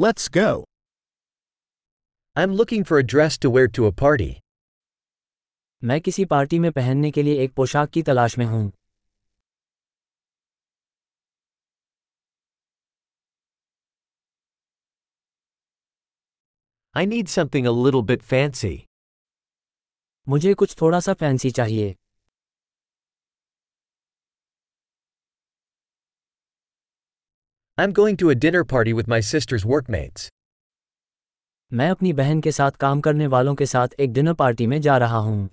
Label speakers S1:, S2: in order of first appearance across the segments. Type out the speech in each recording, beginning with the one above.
S1: Let's go.
S2: I'm looking for a dress to wear to a party.
S3: मैं किसी party में पहनने के लिए एक पोशाक की तलाश में हूँ
S2: I need something a little bit fancy.
S3: मुझे कुछ थोड़ा सा फैंसी चाहिए
S2: I'm going to a dinner party with my sister's workmates.
S3: मैं अपनी बहन के साथ काम करने वालों के साथ एक डिनर पार्टी में जा रहा हूँ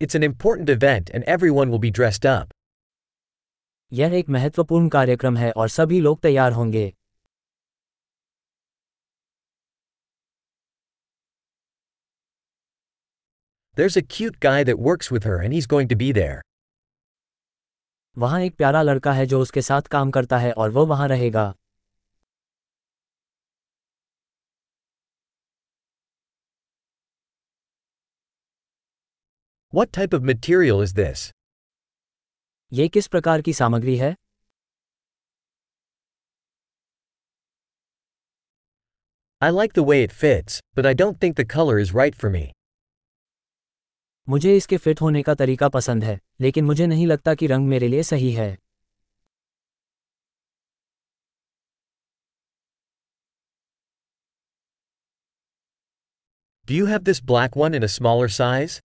S2: It's an important event and everyone will be dressed up.
S3: यह एक महत्वपूर्ण कार्यक्रम है और सभी लोग तैयार होंगे
S2: There's a cute guy that works with her and he's going to be there.
S3: वहाँ एक प्यारा लड़का है जो उसके साथ काम करता है और वो वहाँ रहेगा
S2: What type of material is this?
S3: ये किस प्रकार की सामग्री है
S2: I like the way it fits, but I don't think the color is right for me.
S3: मुझे इसके फिट होने का तरीका पसंद है लेकिन मुझे नहीं लगता कि रंग मेरे लिए सही है
S2: Do you have this black one in a smaller size?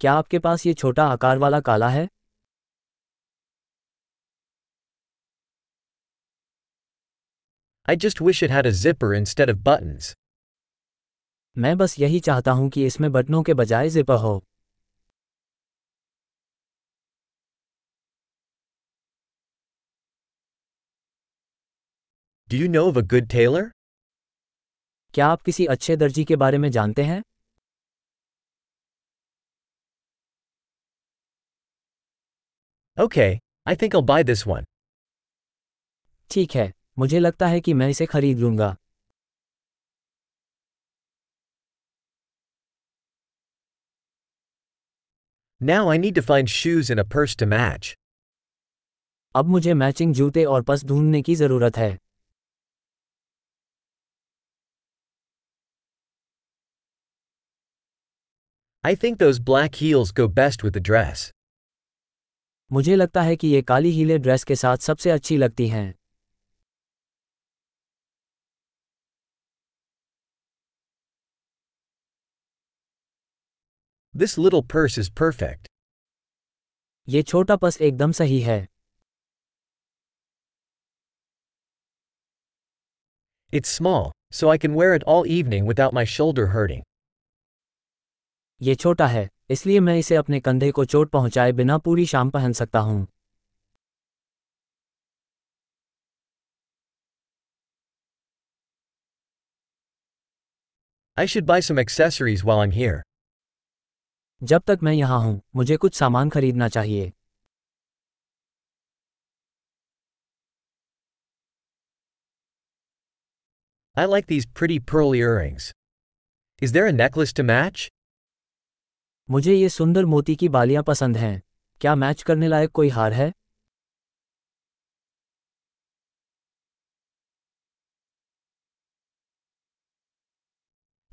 S3: क्या आपके पास ये छोटा आकार वाला काला है
S2: I just wish it had a zipper instead of buttons.
S3: मैं बस यही चाहता हूँ कि इसमें बटनों के बजाय जिपर हो
S2: Do you know of a good tailor?
S3: क्या आप किसी अच्छे दर्जी के बारे में जानते हैं
S2: Okay, I think I'll buy this one.
S3: ठीक है मुझे लगता है कि मैं इसे खरीद लूँगा
S2: Now I need to find shoes and a purse to match.
S3: अब मुझे मैचिंग जूते और पस ढूंढने की जरूरत है
S2: I think those black heels go best with the dress.
S3: मुझे लगता है कि ये काली हीले ड्रेस के साथ सबसे अच्छी लगती हैं
S2: This little purse is perfect.
S3: ये छोटा पस एकदम सही है
S2: It's small, so I can wear it all evening without my shoulder hurting.
S3: ये छोटा है इसलिए मैं इसे अपने कंधे को चोट पहुंचाए बिना पूरी शाम पहन सकता हूं
S2: I should buy some accessories while I'm here.
S3: जब तक मैं यहाँ हूँ मुझे कुछ सामान खरीदना चाहिए
S2: I like these pretty pearl earrings. Is there a necklace to match?
S3: मुझे ये सुंदर मोती की बालियाँ पसंद हैं क्या मैच करने लायक कोई हार है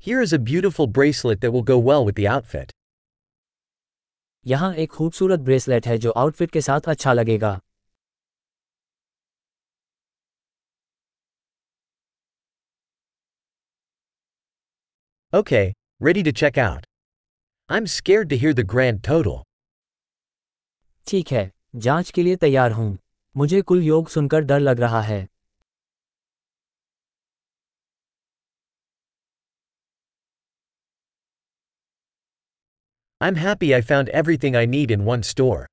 S2: Here is a beautiful bracelet that will go well with the outfit.
S3: यहाँ एक खूबसूरत ब्रेसलेट है जो आउटफिट के साथ अच्छा लगेगा
S2: Okay, ready to check out. I'm scared to hear the grand total.
S3: ठीक है जाँच के लिए तैयार हूँ मुझे कुल योग सुनकर डर लग रहा है
S2: I'm happy I found everything I need in one store.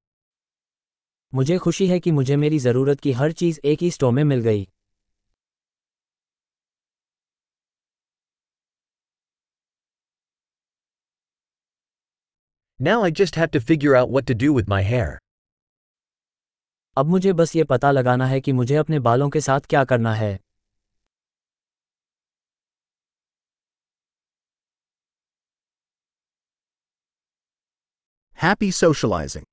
S3: मुझे खुशी है कि मुझे मेरी ज़रूरत की हर चीज़ एक ही स्टोर में मिल गई
S2: Now I just have to figure out what to do with my hair.
S3: अब मुझे बस ये पता लगाना है कि मुझे अपने बालों के साथ क्या करना है
S1: Happy socializing.